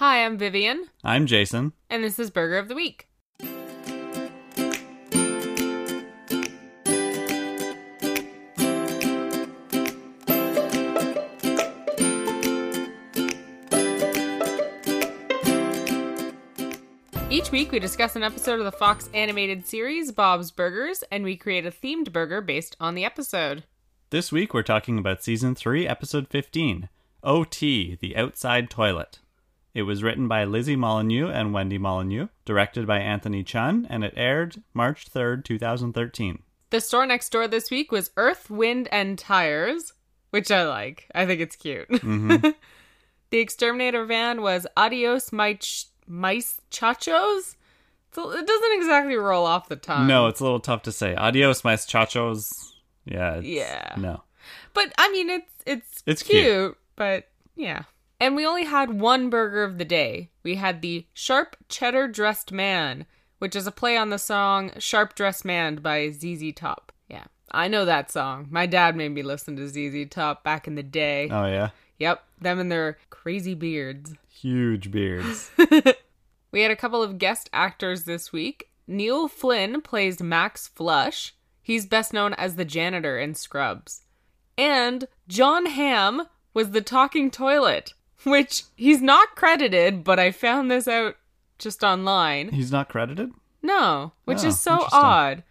Hi, I'm Vivian, I'm Jason. and this is Burger of the Week. Each week, we discuss an episode of the Fox animated series Bob's Burgers, and we create a themed burger based on the episode. This week we're talking about season 3, episode 15, OT, The Outside Toilet. It was written by Lizzie Molyneux and Wendy Molyneux, directed by Anthony Chun, and it aired March 3rd, 2013. The store next door this week was Earth, Wind, and Tires, which I like. I think it's cute. Mm-hmm. the exterminator van was Adios Mice, mice Chachos. So it doesn't exactly roll off the tongue. no, it's a little tough to say. Adios, my chachos. Yeah. it's- Yeah. No. But I mean it's it's It's cute, cute. but yeah. And we only had one burger of the day. We had the Sharp Cheddar Dressed Man, which is a play on the song Sharp Dressed Man by ZZ Top. Yeah. I know that song. My dad made me listen to ZZ Top back in the day. Oh, yeah. Yep, them and their crazy beards. Huge beards. We had a couple of guest actors this week. Neil Flynn plays Max Flush. He's best known as the janitor in Scrubs. And Jon Hamm was the talking toilet, which he's not credited, but I found this out just online. He's not credited? No, which Oh, is so odd.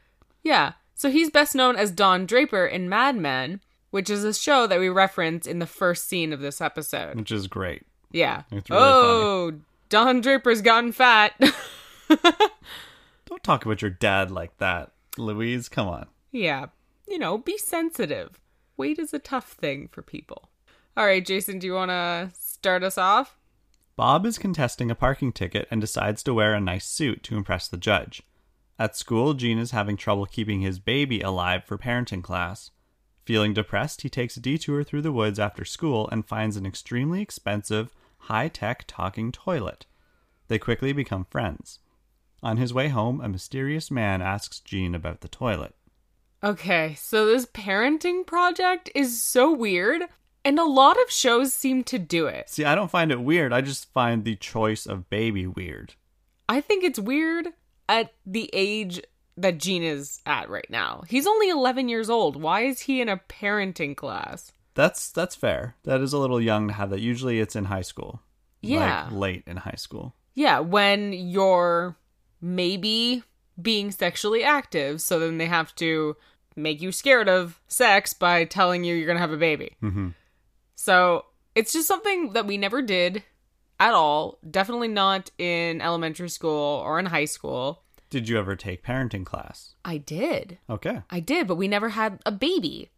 Yeah. So he's best known as Don Draper in Mad Men, which is a show that we reference in the first scene of this episode. Which is great. Yeah. It's really oh, Don Draper's gotten fat. Don't talk about your dad like that, Louise. Come on. yeah. You know, be sensitive. Weight is a tough thing for people. All right, Jason, do you want to start us off? Bob is contesting a parking ticket and decides to wear a nice suit to impress the judge. At school, Gene is having trouble keeping his baby alive for parenting class. Feeling depressed, he takes a detour through the woods after school and finds an extremely expensive, high tech talking toilet. They quickly become friends. On his way home, a mysterious man asks Gene about the toilet. Okay, so this parenting project is so weird, and a lot of shows seem to do it. See, I don't find it weird, I just find the choice of baby weird. I think it's weird at the age that Gene is at right now. He's only 11 years old. Why is he in a parenting class? That's that's fair. That is a little young to have that. Usually it's in high school. Yeah. Like late in high school. Yeah, when you're maybe being sexually active, so then they have to make you scared of sex by telling you you're going to have a baby. Mhm. So it's just something that we never did at all. Definitely not in elementary school or in high school. Did you ever take parenting class? I did. Okay. I did, but we never had a baby.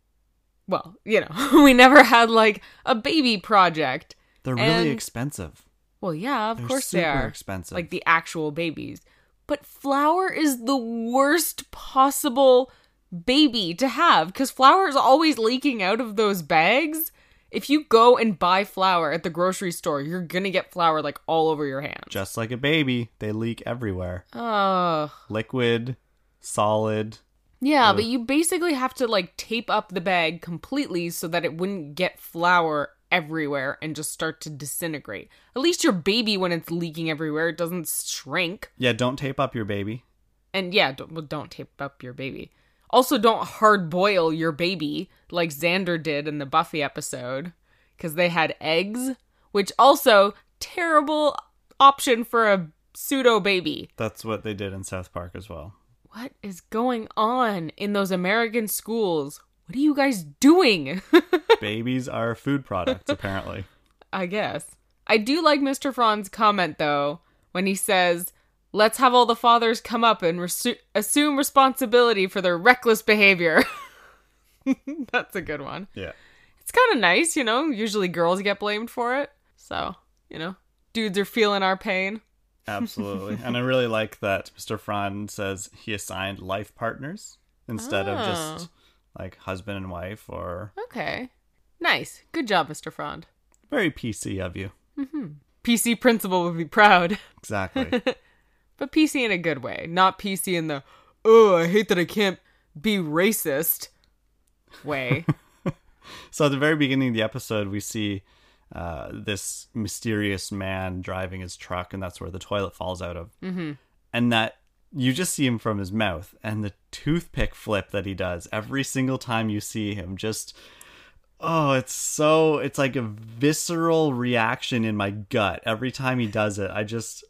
Well, you know, we never had like a baby project. They're really expensive. Well, yeah, of They're course they are. expensive. Like the actual babies. But flour is the worst possible baby to have because flour is always leaking out of those bags. If you go and buy flour at the grocery store, you're gonna get flour like all over your hands. just like a baby, they leak everywhere. Ugh. Liquid, solid. Yeah, but you basically have to like tape up the bag completely so that it wouldn't get flour everywhere and just start to disintegrate. At least your baby, when it's leaking everywhere, it doesn't shrink. Yeah, don't tape up your baby. And yeah, don't, well, don't tape up your baby. Also, don't hard boil your baby like Xander did in the Buffy episode because they had eggs, which also terrible option for a pseudo baby. That's what they did in South Park as well. What is going on in those American schools? What are you guys doing? Babies are food products, apparently. I guess. I do like Mr. Frond's comment though when he says, "Let's have all the fathers come up and resu- assume responsibility for their reckless behavior." That's a good one. Yeah. It's kind of nice, you know. Usually girls get blamed for it. So, you know, dudes are feeling our pain. Absolutely. and I really like that Mr. Frond says he assigned life partners instead of just oh. like husband and wife or Okay. Nice. Good job, Mr. Frond. very PC of you. Mm-hmm. PC principal would be proud. Exactly. But PC in a good way, not PC in the oh, I hate that I can't be racist way. So at the very beginning of the episode, we see uh, this mysterious man driving his truck, and that's where the toilet falls out of. Mm-hmm. And that you just see him from his mouth, and the toothpick flip that he does every single time you see him just. Oh, it's so it's like a visceral reaction in my gut every time he does it. I just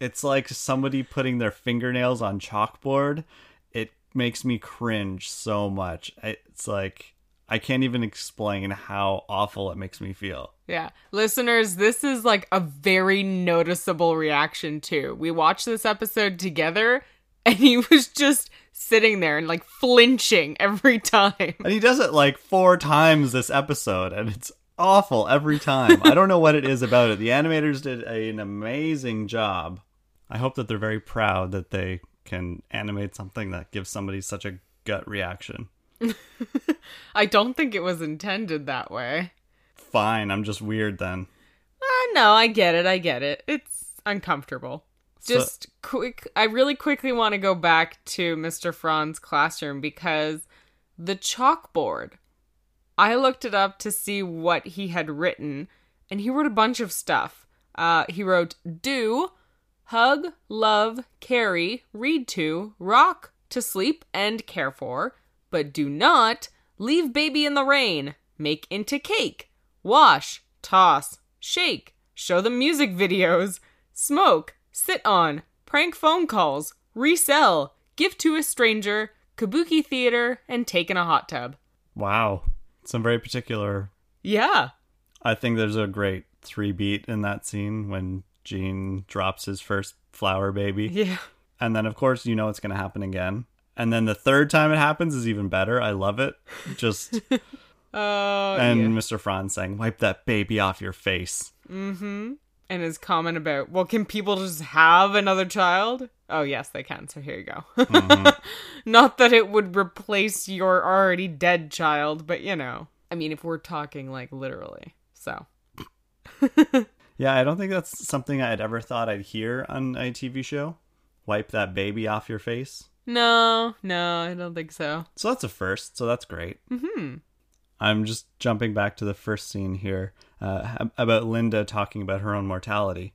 it's like somebody putting their fingernails on chalkboard. It makes me cringe so much. It's like I can't even explain how awful it makes me feel. Yeah. Listeners, this is like a very noticeable reaction too. We watched this episode together and he was just sitting there and like flinching every time. And he does it like four times this episode and it's awful every time. I don't know what it is about it. The animators did a, an amazing job. I hope that they're very proud that they can animate something that gives somebody such a gut reaction. I don't think it was intended that way. Fine, I'm just weird then. Uh, no, I get it. I get it. It's uncomfortable. So- Just quick, I really quickly want to go back to Mr. Frond's classroom because the chalkboard, I looked it up to see what he had written, and he wrote a bunch of stuff. Uh, he wrote do, hug, love, carry, read to, rock, to sleep, and care for, but do not leave baby in the rain, make into cake, wash, toss, shake, show them music videos, smoke, sit on, prank phone calls, resell, give to a stranger, kabuki theater, and take in a hot tub. Wow. Some very particular. Yeah. I think there's a great three beat in that scene when Gene drops his first flour baby. Yeah. And then, of course, you know it's going to happen again. And then the third time it happens is even better. I love it. Just. Oh, and yeah. Mr. Frond's saying, wipe that baby off your face. Mm-hmm. And his comment about, well, can people just have another child? Oh, yes, they can. So here you go. Not that it would replace your already dead child, but you know. I mean, if we're talking like literally. So, Yeah, I don't think that's something I'd ever thought I'd hear on a TV show. Wipe that baby off your face. no, no, I don't think so. So that's a first. So that's great. Mm-hmm. I'm just jumping back to the first scene here uh, about Linda talking about her own mortality.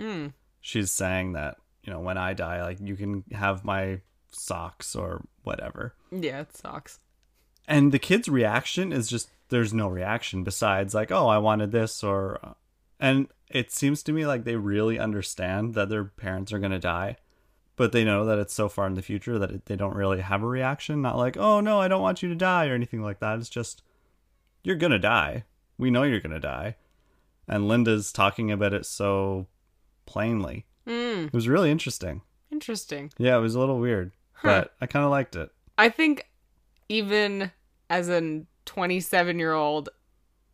Mm. She's saying that you know when I die, like you can have my socks or whatever. Yeah, it sucks. And the kid's reaction is just there's no reaction besides like oh I wanted this or and it seems to me like they really understand that their parents are going to die but they know that it's so far in the future that it, they don't really have a reaction not like oh no I don't want you to die or anything like that it's just you're going to die we know you're going to die and Linda's talking about it so plainly Mm, it was really interesting interesting. yeah it was a little weird but I kind of liked it I think even as a 27 year old,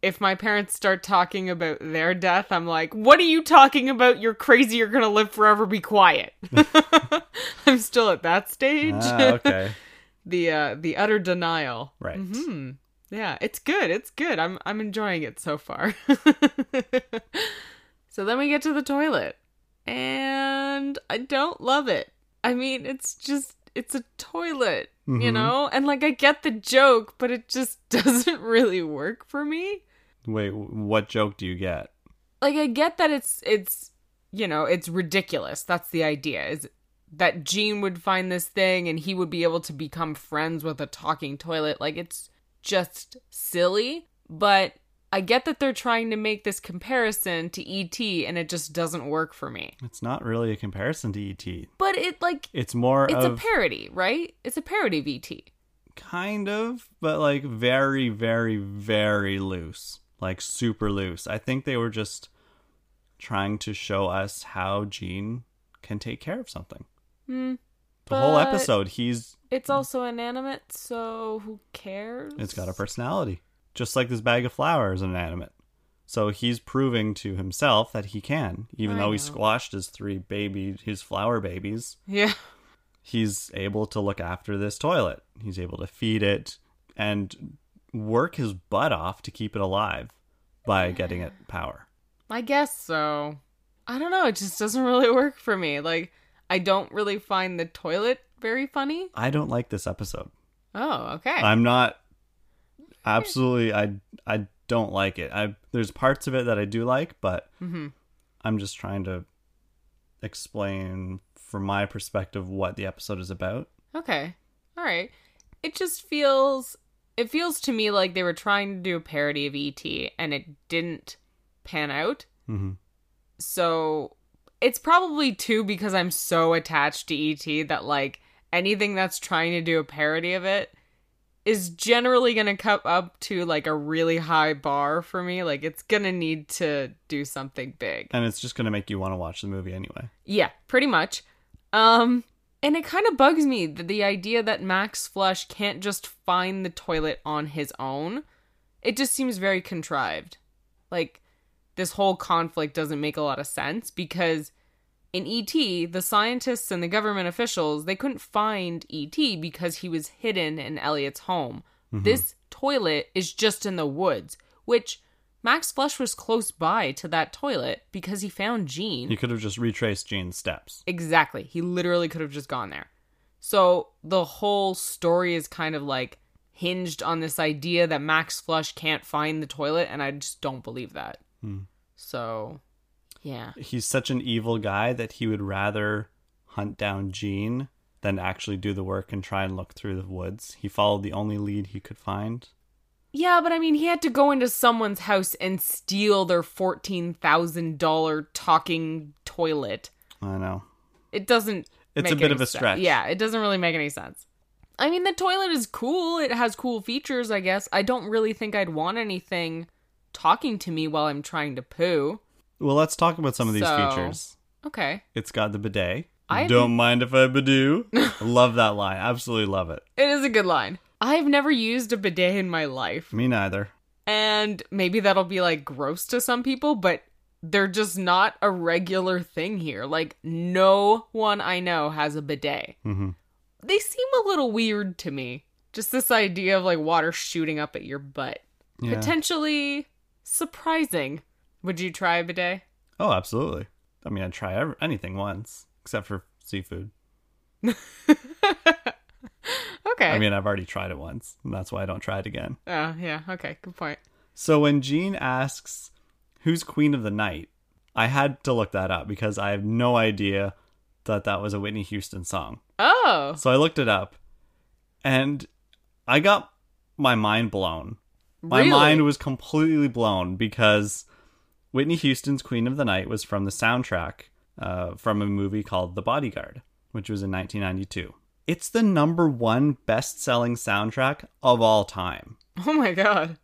if my parents start talking about their death, I'm like, what are you talking about? You're crazy. You're going to live forever. Be quiet. I'm still at that stage. ah, okay the uh, the utter denial. right Hmm. Yeah, it's good. It's good. I'm I'm enjoying it so far. so then we get to the toilet. And I don't love it. I mean, it's just it's a toilet, you Mhm. know? And like I get the joke, but it just doesn't really work for me. wait what joke do you get Like I get that it's it's you know, it's ridiculous. That's the idea. Is that Gene would find this thing and he would be able to become friends with a talking toilet. Like it's just silly, but I get that they're trying to make this comparison to ET and it just doesn't work for me. It's not really a comparison to ET. But it like It's more it's a parody, right? It's a parody of ET. kind of, but like very, very, very loose. Like super loose. I think they were just trying to show us how Gene can take care of something. Hmm. The whole But- episode, he's It's also inanimate, so who cares? it's got a personality. Just like this bag of flour is inanimate. So he's proving to himself that he can, even I though he know. squashed his three baby his flour babies. Yeah. he's able to look after this toilet. He's able to feed it and work his butt off to keep it alive by getting it power. I guess so. I don't know. It just doesn't really work for me. Like, I don't really find the toilet very funny. I don't like this episode. Oh, okay. I'm not absolutely I I don't like it. I there's parts of it that I do like, but Mm-hmm. I'm just trying to explain from my perspective what the episode is about. Okay. All right. It just feels it feels to me like they were trying to do a parody of ET and it didn't pan out. hmm So it's probably too because I'm so attached to ET that like anything that's trying to do a parody of it is generally going to come up to like a really high bar for me. Like it's going to need to do something big. And it's just gonna make you want to watch the movie anyway. Yeah, pretty much. Um and it kind of bugs me that the idea that Max Flush can't just find the toilet on his own. It just seems very contrived. Like this whole conflict doesn't make a lot of sense because in ET, the scientists and the government officials, they couldn't find ET because he was hidden in Elliott's home. Mm-hmm. This toilet is just in the woods, which Max Flush was close by to that toilet because he found Gene. You could have just retraced Gene's steps. Exactly. He literally could have just gone there. So the whole story is kind of like hinged on this idea that Max Flush can't find the toilet, and I just don't believe that. Hmm. So, yeah. He's such an evil guy that he would rather hunt down Gene than actually do the work and try and look through the woods. He followed the only lead he could find. Yeah, but I mean, he had to go into someone's house and steal their $14,000 talking toilet. I know. It doesn't. It's a bit of a stretch. Yeah, it doesn't really make any sense. I mean, the toilet is cool. It has cool features, I guess. I don't really think I'd want anything talking to me while I'm trying to poo. Well, let's talk about some of these So- features. Okay. It's got the bidet. I Don't mind if I badoo. love that line. Absolutely love it. It is a good line. I've never used a bidet in my life. Me neither. And maybe that'll be like gross to some people, but they're just not a regular thing here. Like, no one I know has a bidet. hmm They seem a little weird to me. Just this idea of like water shooting up at your butt. Yeah. Potentially surprising. Would you try a bidet? Oh, absolutely. I mean, I'd try anything once, except for seafood. Okay. I mean, I've already tried it once, and that's why I don't try it again. oh, yeah. Okay. Good point. So when Gene asks, "Who's Queen of the Night?" I had to look that up because I have no idea that that was a Whitney Houston song. Oh. So I looked it up, and I got my mind blown. My Really? mind was completely blown because Whitney Houston's Queen of the Night was from the soundtrack uh, from a movie called The Bodyguard, which was in 1992. It's the number one best selling soundtrack of all time. Oh my god.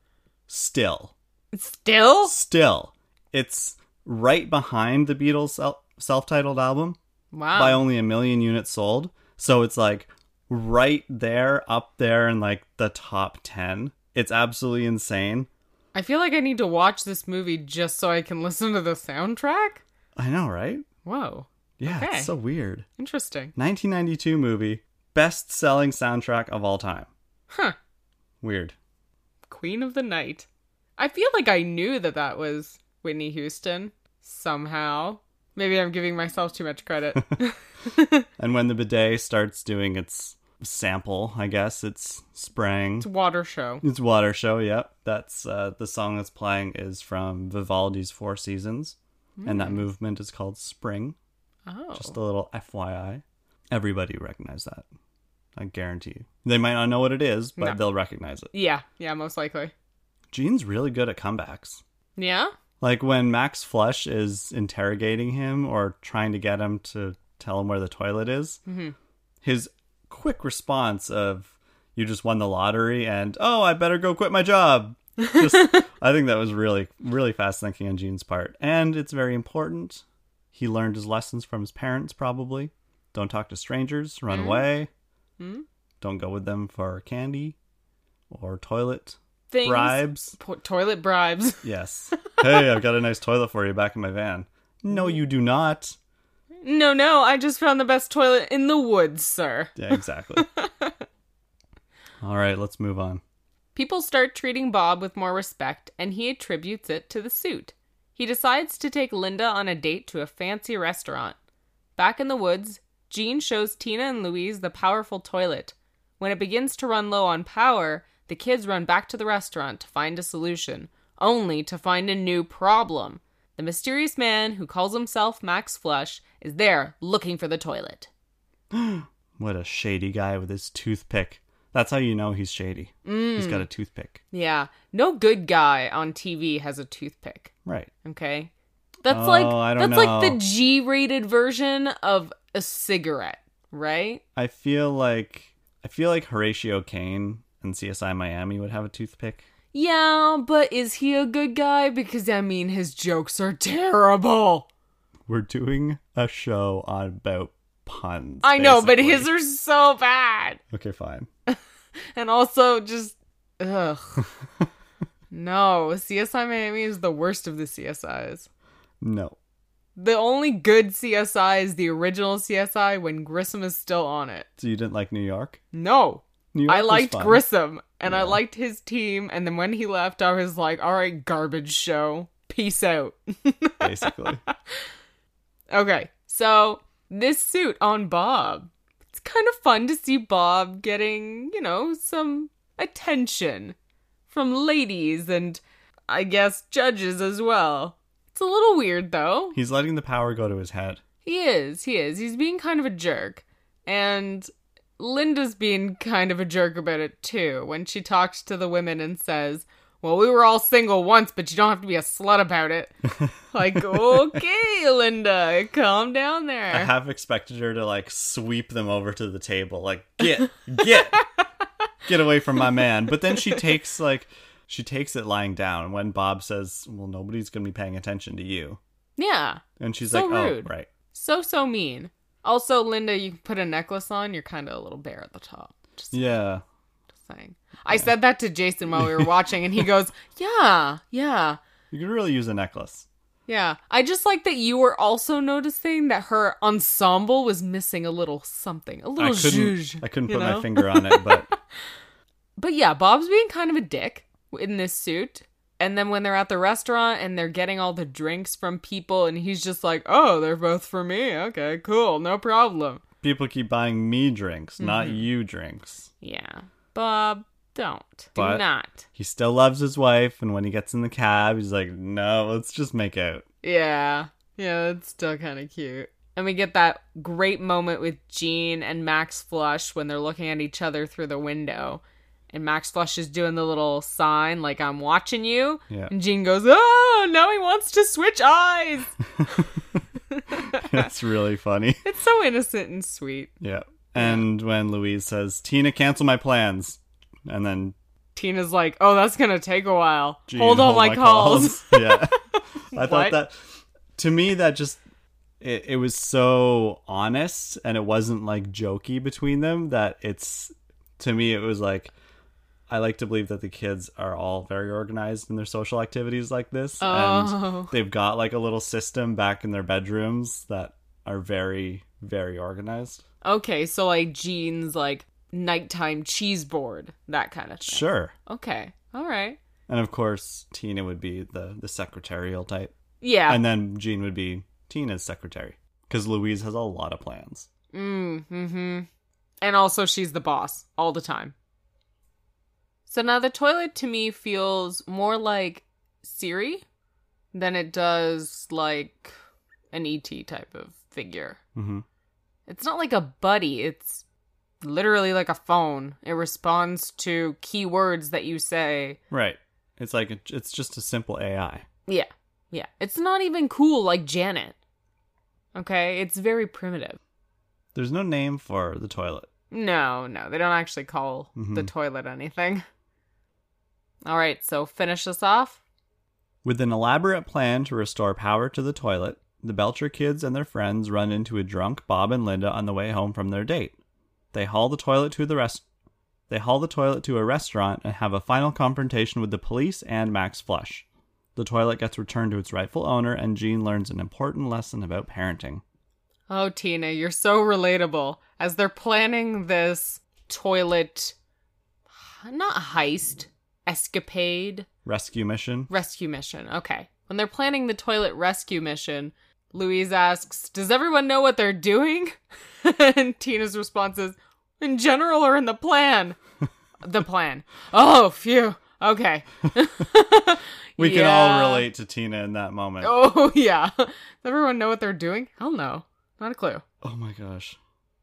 Still. Still? Still. It's right behind the Beatles' self titled album Wow. by only a million units sold. So it's like right there, up there in like the top 10. It's absolutely insane. I feel like I need to watch this movie just so I can listen to the soundtrack. I know, right? Whoa. Yeah, Okay. it's so weird. Interesting. 1992 movie, best selling soundtrack of all time. Huh. Weird. Queen of the Night. I feel like I knew that that was Whitney Houston somehow. Maybe I'm giving myself too much credit. And when the bidet starts doing its sample, I guess it's spraying. it's water show. It's water show. Yep, that's uh, the song that's playing is from Vivaldi's Four Seasons, and that movement is called Spring. Oh. Just a little FYI. Everybody recognize that. I guarantee you. They might not know what it is, but No. they'll recognize it. Yeah, yeah, most likely. Gene's really good at comebacks. Yeah? Like when Max Flush is interrogating him or trying to get him to tell him where the toilet is, his quick response of "You just won the lottery" and "Oh, I better go quit my job." Just, I think that was really, really fast thinking on Gene's part, and it's very important. He learned his lessons from his parents, probably. Don't talk to strangers. Run hmm? away. Hmm? Don't go with them for candy or toilet Things. bribes. Po- toilet bribes. Yes. Hey, I've got a nice toilet for you back in my van. No, you do not. No, no, I just found the best toilet in the woods, sir. Yeah, exactly. All right, let's move on. People start treating Bob with more respect, and he attributes it to the suit. He decides to take Linda on a date to a fancy restaurant. Back in the woods, Gene shows Tina and Louise the powerful toilet. When it begins to run low on power, the kids run back to the restaurant to find a solution, only to find a new problem. The mysterious man who calls himself Max Flush is there looking for the toilet. What a shady guy with his toothpick. That's how you know he's shady. He's got a toothpick. Yeah, no good guy on TV has a toothpick. Right. Okay, that's Oh, like that's like the. G-rated version of a cigarette, right? I feel like I feel like Horatio Caine and CSI Miami would have a toothpick. Yeah, but is he a good guy? Because I mean, his jokes are terrible. We're doing a show on about puns. I know, but basically. his are so bad. Okay, fine. And also just ugh. no, CSI Miami is the worst of the CSIs. No. The only good CSI is the original CSI when Grissom is still on it. So you didn't like New York? No. I liked. Grissom and I liked his team and then when he left I was like, "All right, garbage show. Peace out." basically. Okay, so this suit on Bob. It's kind of fun to see Bob getting, you know, some attention from ladies and I guess judges as well. It's a little weird though. He's letting the power go to his head. He is, he is. He's being kind of a jerk. And Linda's being kind of a jerk about it too when she talks to the women and says, Well, we were all single once, but you don't have to be a slut about it. like, okay, Linda, calm down there. I have expected her to like sweep them over to the table, like get, get, get away from my man. But then she takes like she takes it lying down when Bob says, "Well, nobody's gonna be paying attention to you," yeah, and she's So like, oh, rude. "Oh, right." so, so mean. Also, Linda, you put a necklace on, you're kind of a little bare at the top. Just Yeah, Just saying. I said that to Jason while we were watching, and he goes, Yeah, yeah. you could really use a necklace. Yeah, I just like that you were also noticing that her ensemble was missing a little something, a little couldn't, zhuzh. I couldn't put know? my finger on it, but But yeah, Bob's being kind of a dick in this suit. And then when they're at the restaurant and they're getting all the drinks from people, and he's just like, "Oh, they're both for me. Okay, cool, no problem." people keep buying me drinks, not Mm-hmm. you drinks. Yeah, Bob, don't do not. He still loves his wife, and when he gets in the cab, he's like, "No, let's just make out." Yeah. Yeah, it's still kind of cute. And we get that great moment with Gene and Max Flush when they're looking at each other through the window. And Max Flush is doing the little sign like I'm watching you. Yeah. And Gene goes, "Oh, now he wants to switch eyes." That's really funny. it's so innocent and sweet. Yeah. And when Louise says, "Tina, cancel my plans," and then Tina's like, "Oh, that's going to take a while. Gene, hold on my, calls." yeah. I thought that to me that just it, it was so honest and it wasn't like jokey between them that it's to me it was like I like to believe that the kids are all very organized in their social activities like this Oh. and they've got like a little system back in their bedrooms that are very very organized. okay, so like Gene's like nighttime cheese board, that kind of thing. Sure. Okay. All right. And of course Tina would be the the secretarial type. Yeah. And then Gene would be Tina's secretary because Louise has a lot of plans. Mm, hmm And also, she's the boss all the time. So now the toilet to me feels more like Siri than it does like an ET type of figure. hmm It's not like a buddy, it's literally like a phone. It responds to keywords that you say. Right. It's like a, it's just a simple AI. Yeah, yeah. It's not even cool like Janet. Okay? It's very primitive. There's no name for the toilet. No, no, they don't actually call the Mhm. toilet anything. All right, so finish this off. With an elaborate plan to restore power to the toilet, the Belcher kids and their friends run into a drunk Bob and Linda on the way home from their date. They haul the toilet to the rest they haul the toilet to a restaurant and have a final confrontation with the police and Max Flush. The toilet gets returned to its rightful owner and Gene learns an important lesson about parenting. Oh, Tina, you're so relatable. As they're planning this toilet, not heist, escapade, Rescue mission? rescue mission. Okay. When they're planning the toilet rescue mission, Louise asks, Does everyone know what they're doing? and Tina's response is, In general or in the plan? the plan. Oh, phew. Okay. We can all relate to Tina in that moment. Oh yeah. Does everyone know what they're doing? Hell no. Not a clue. Oh my gosh.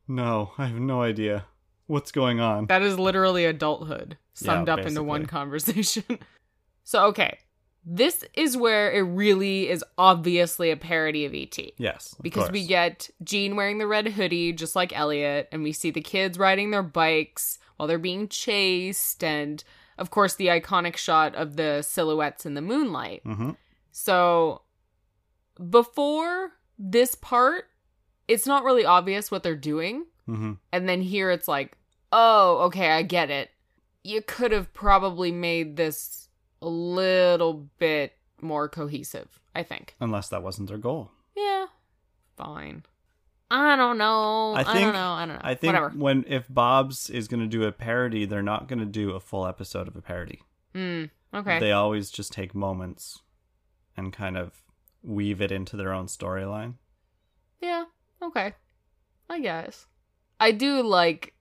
No, I have no idea. What's going on? That is literally adulthood summed Yeah, up into one conversation. so okay. This is where it really is obviously a parody of ET. yes. of because we get Gene wearing the red hoodie, just like Elliott, and we see the kids riding their bikes while they're being chased, and of course, the iconic shot of the silhouettes in the moonlight. Mhm. So, before this part, it's not really obvious what they're doing. Mhm. And then here it's like, oh, okay, I get it. You could have probably made this a little bit more cohesive, I think. Unless that wasn't their goal. Yeah, fine. I don't know. I I, think- don't know. I don't know. I think Whatever. when if Bob's is going to do a parody, they're not going to do a full episode of a parody. Mm, okay. They always just take moments and kind of weave it into their own storyline. yeah. Okay. I guess. I do like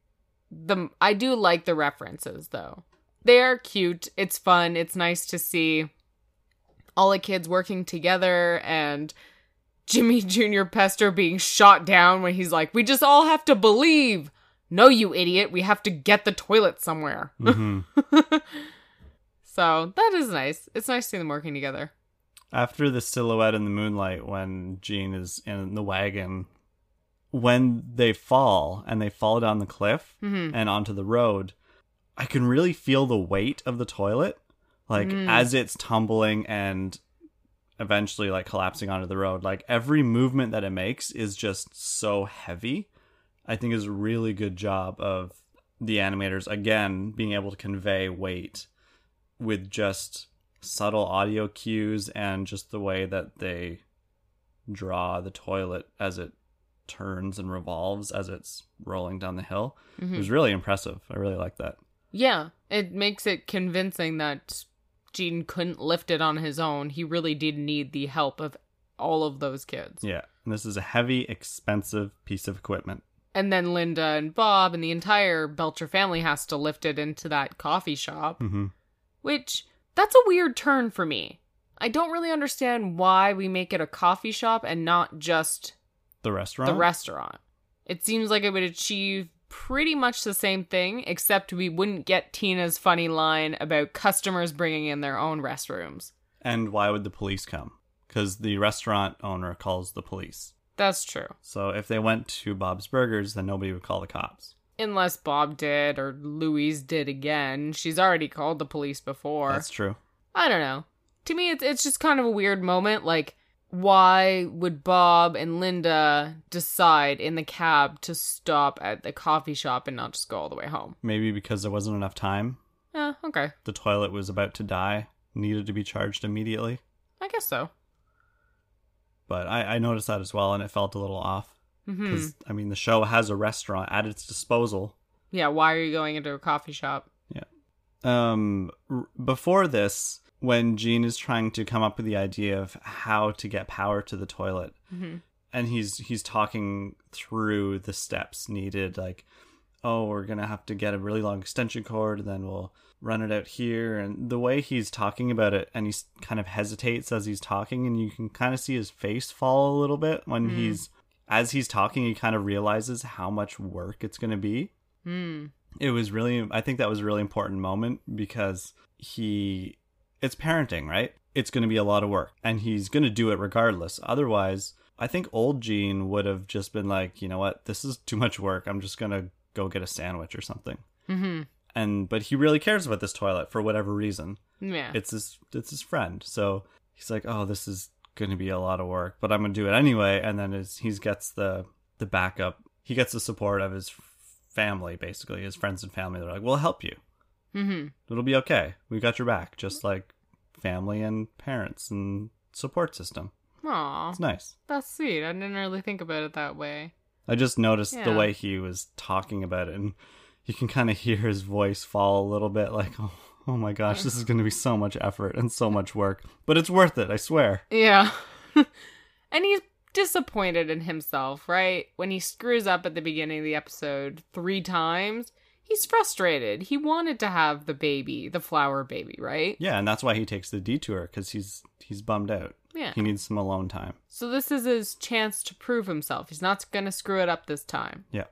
the. I do like the references though. They are cute. It's fun. It's nice to see all the kids working together and Jimmy Jr. Pesto being shot down when he's like, "We just all have to believe." No, you idiot. We have to get the toilet somewhere. Mhm. so that is nice. It's nice seeing them working together. After the silhouette in the moonlight, when Gene is in the wagon, when they fall and they fall down the cliff Mhm. and onto the road, I can really feel the weight of the toilet, like Mm. as it's tumbling and eventually like collapsing onto the road. Like every movement that it makes is just so heavy. I think is a really good job of the animators again being able to convey weight with just subtle audio cues and just the way that they draw the toilet as it turns and revolves as it's rolling down the hill. Mhm. It was really impressive. I really like that. Yeah, it makes it convincing that Gene couldn't lift it on his own. He really did need the help of all of those kids. Yeah. And this is a heavy, expensive piece of equipment. And then Linda and Bob and the entire Belcher family has to lift it into that coffee shop, hmm which that's a weird turn for me. I don't really understand why we make it a coffee shop and not just The restaurant. the restaurant. It seems like it would achieve pretty much the same thing, except we wouldn't get Tina's funny line about customers bringing in their own restrooms. and why would the police come? Because the restaurant owner calls the police. That's true. So if they went to Bob's Burgers, then nobody would call the cops. Unless Bob did or Louise did again. She's already called the police before. That's true. I don't know. To me, it's, it's just kind of a weird moment. Like, why would Bob and Linda decide in the cab to stop at the coffee shop and not just go all the way home? Maybe because there wasn't enough time. Eh, okay. The toilet was about to die, needed to be charged immediately. I guess so. But I, I noticed that as well, and it felt a little off. Because, I mean, the show has a restaurant at its disposal. Yeah, why are you going into a coffee shop? Yeah. Um r- before this when Gene is trying to come up with the idea of how to get power to the toilet hmm and he's he's talking through the steps needed like oh we're going to have to get a really long extension cord and then we'll run it out here and the way he's talking about it and he kind of hesitates as he's talking and you can kind of see his face fall a little bit when Hmm. he's as he's talking he kind of realizes how much work it's going to be Hmm. it was really i think that was a really important moment because he it's parenting right? It's going to be a lot of work and he's going to do it regardless. Otherwise i think old gene would have just been like you know what? This is too much work. I'm just going to go get a sandwich or something. Hmm and but he really cares about this toilet for whatever reason. Yeah. it's his it's his friend. So he's like oh this is going to be a lot of work but i'm going to do it anyway. And then he gets the the backup. He gets the support of his family basically his friends and family. They're like we'll help you hmm it'll be okay we got your back just like family and parents and support system Aw, it's nice that's sweet. I didn't really think about it that way. i just noticed the way he was talking about it and you can kind of hear his voice fall a little bit like oh, oh my gosh this is going to be so much effort and so much work but it's worth it i swear Yeah. and he's disappointed in himself, right? When he screws up at the beginning of the episode three times, he's frustrated. He wanted to have the baby, the flour baby, right? Yeah, and that's why he takes the detour because he's he's bummed out. Yeah. He needs some alone time. So this is his chance to prove himself. He's not going to screw it up this time. Yeah.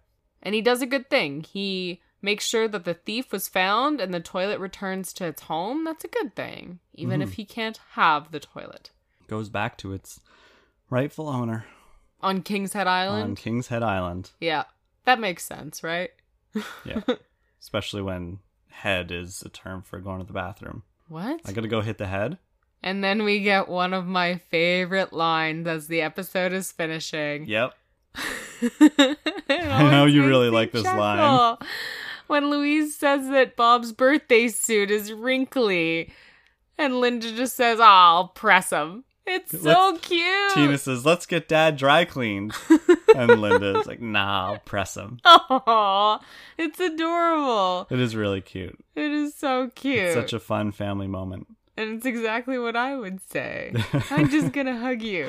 And he does a good thing. He makes sure that the thief was found and the toilet returns to its home. That's a good thing, even if mm-hmm. he can't have the toilet. Goes back to its rightful owner On King's Head Island? on King's Head Island. yeah. That makes sense, right? Yeah. Especially when head is a term for going to the bathroom. What? I gotta go hit the head. And then we get one of my favorite lines as the episode is finishing. Yep. I know you really like this line. When Louise says that Bob's birthday suit is wrinkly, and Linda just says, oh, I'll press him. It's so Let's- cute. Tina says, "Let's get Dad dry cleaned," and Linda's like, "Nah, I'll press him." Aw, it's adorable. It is really cute. It is so cute. It's such a fun family moment. and it's exactly what I would say. I'm just gonna hug you.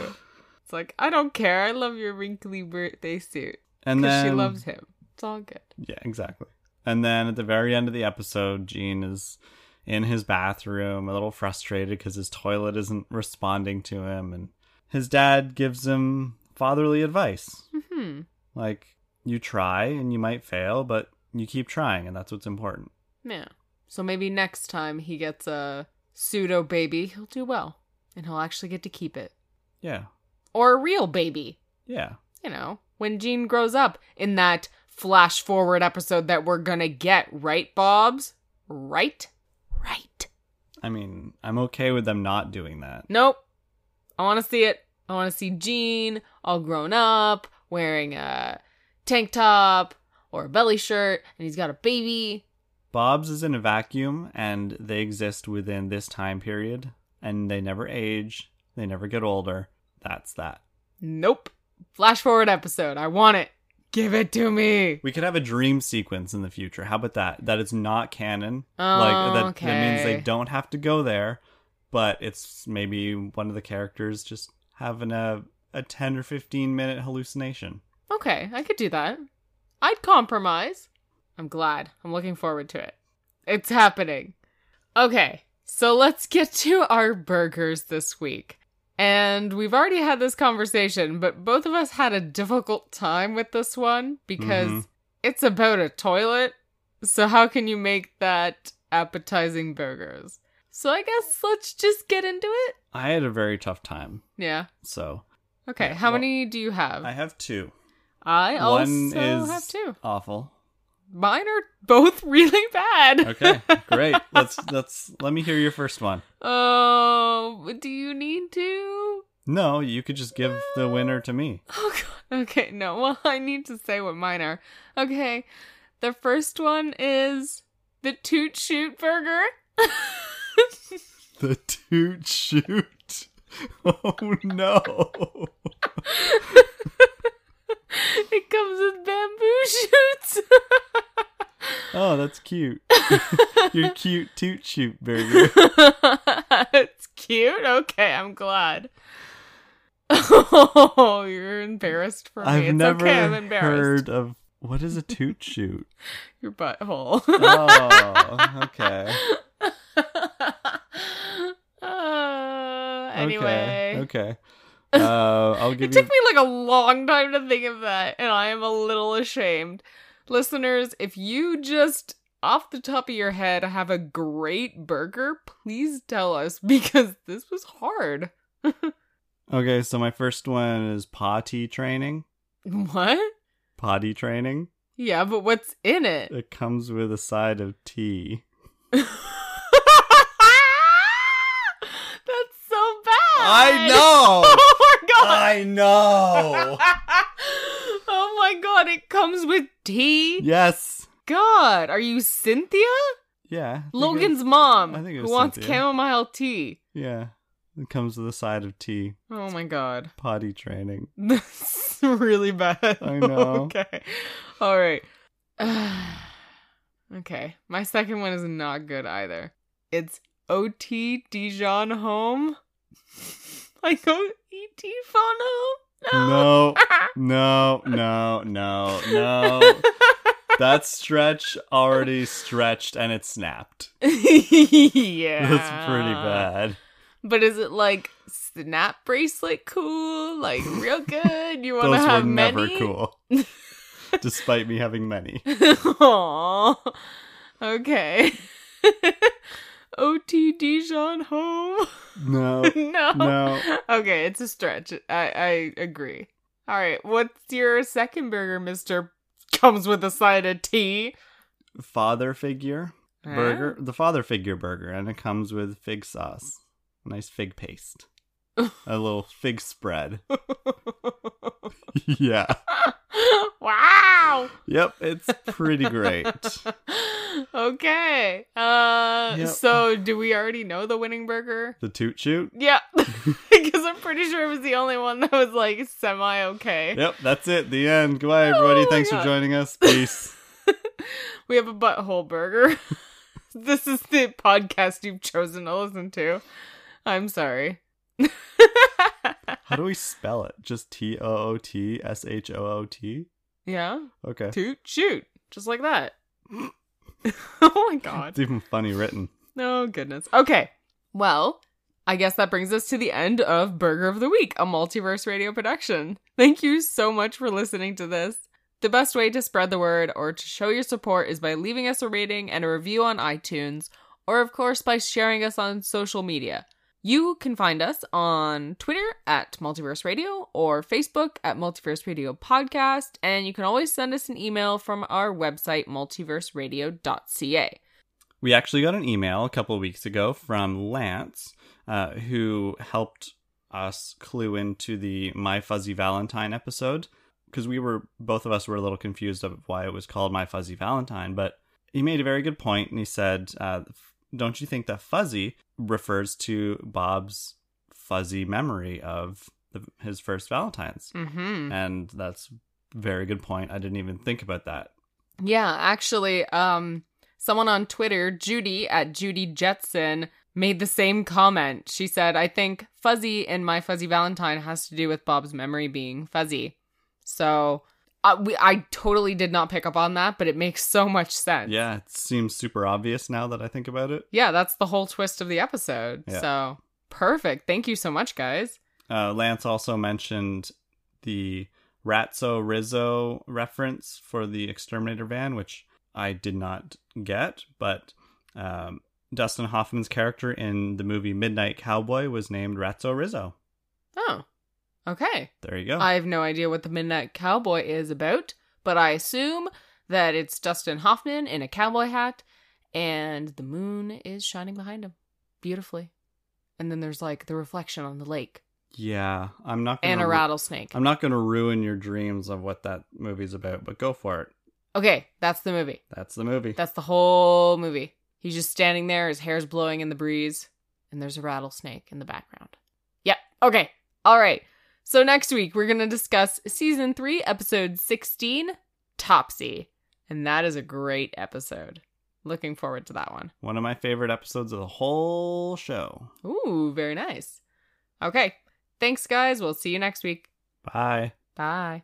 It's like, I don't care. I love your wrinkly birthday suit. And then she loves him. It's all good. Yeah, exactly. And then at the very end of the episode, Gene is in his bathroom, a little frustrated because his toilet isn't responding to him, and his dad gives him fatherly advice, Hmm. like you try and you might fail, but you keep trying, and that's what's important. Yeah. So maybe next time he gets a pseudo baby, he'll do well. And he'll actually get to keep it. Yeah, Or a real baby. yeah, You know, when Gene grows up in that flash forward episode that we're gonna get, right, Bobs? Right? Right. I mean, I'm okay with them not doing that. Nope. I wanna see it. I wanna see Gene all grown up, wearing a tank top or a belly shirt, and he's got a baby. Bob's is in a vacuum, and they exist within this time period, and they never age, they never get older. That's that. Nope. Flash forward episode. I want it. Give it to me. We could have a dream sequence in the future. How about that? That is not canon. Oh, like that, that means they don't have to go there, but it's maybe one of the characters just having a a 10 or 15 minute hallucination. Okay, I could do that. I'd compromise. I'm glad. I'm looking forward to it. It's happening. Okay, so let's get to our burgers this week. And we've already had this conversation, but both of us had a difficult time with this one because Mhm. it's about a toilet. So, how can you make that appetizing burgers? So, I guess let's just get into it. I had a very tough time. Yeah. So, Okay, Yeah, how well, many do you have? I have two. I also One is have two. awful. Mine are both really bad. Okay, great. let's let's let me hear your first one. Oh, do you need to? No, you could just give the winner to me. Oh god. Okay, no. Well, I need to say what mine are. Okay. The first one is the Toot Shoot Burger. The toot shoot. Oh no. it comes with bamboo shoots. Oh, that's cute. Your cute toot shoot burger. it's cute. Okay, I'm glad. Oh, you're embarrassed for me. I've it's never okay. I'm embarrassed. heard of what is a toot shoot. Your butthole. Oh, okay. uh, anyway. Okay. okay. Uh, I'll give It you. took me like a long time to think of that, and I am a little ashamed. Listeners, if you just off the top of your head have a great burger, please tell us because this was hard. Okay, so my first one is potty training. What? Potty training. Yeah, but what's in it? It comes with a side of tea. Bad. know. Oh my god. I know. oh my god, it comes with tea? yes. God, are you Cynthia? Yeah. Logan's mom I think it who was wants Cynthia. chamomile tea. Yeah. It comes with a side of tea. Oh my god. Potty training. That's really bad. I know. okay. All right. okay. My second one is not good either. It's OT Dijon home. like oh, go phone funnel. No. No, no, no, no. that stretch already stretched and it snapped. yeah. That's pretty bad. But is it like snap bracelet cool? Like real good? You want to Those were have never many? cool. Despite me having many. Aww. Okay. OT Dijon home. No. no. No. Okay, it's a stretch. I I agree. All right, what's your second burger, Mister? Comes with a side of tea. Father figure burger. The father figure burger. And it comes with fig sauce. Nice fig paste. A little fig spread. yeah. wow. Yep. It's pretty great. okay. Uh Yep. so do we already know the winning burger? The toot shoot. Yeah. because I'm pretty sure it was the only one that was like semi okay. Yep. That's it. The end. Goodbye, everybody. Oh Thanks God. for joining us. Peace. We have a butthole burger. this is the podcast you've chosen to listen to. I'm sorry. How do we spell it? Just T O O T S H O O T? yeah. Okay. Toot shoot. Just like that. oh my god. It's even funny written. Oh goodness. Okay. Well, I guess that brings us to the end of Burger of the Week, a multiverse radio production. Thank you so much for listening to this. The best way to spread the word or to show your support is by leaving us a rating and a review on iTunes, or of course by sharing us on social media. You can find us on Twitter at Multiverse Radio or Facebook at Multiverse Radio Podcast, and you can always send us an email from our website, multiverseradio.ca. We actually got an email a couple of weeks ago from Lance, uh, who helped us clue into the My Fuzzy Valentine episode because we were both of us were a little confused of why it was called My Fuzzy Valentine, but he made a very good point and he said, uh, "Don't you think that fuzzy refers to Bob's fuzzy memory of the, his first Valentine's?" Mm-hmm. And that's a very good point. I didn't even think about that. Yeah, actually, um, someone on Twitter, Judy at Judy Jetson, made the same comment. She said, I think fuzzy in my fuzzy Valentine has to do with Bob's memory being fuzzy. So uh, we, I totally did not pick up on that, but it makes so much sense. Yeah, it seems super obvious now that I think about it. Yeah, that's the whole twist of the episode. Yeah. So perfect. Thank you so much, guys. Uh, Lance also mentioned the Ratso Rizzo reference for the exterminator van, which I did not get, but um, Dustin Hoffman's character in the movie Midnight Cowboy was named Ratso Rizzo. Oh, okay. There you go. I have no idea what the Midnight Cowboy is about, but I assume that it's Dustin Hoffman in a cowboy hat and the moon is shining behind him beautifully. And then there's like the reflection on the lake yeah, I'm not gonna and a rattlesnake. I'm not going to ruin your dreams of what that movie's about, but go for it. Okay, that's the movie. That's the movie. That's the whole movie. He's just standing there, his hair's blowing in the breeze, and there's a rattlesnake in the background. Yep. Okay. All right. So next week we're going to discuss season 3, episode 16, Topsy. And that is a great episode. Looking forward to that one. One of my favorite episodes of the whole show. Ooh, very nice. Okay. Thanks guys. We'll see you next week. Bye. Bye.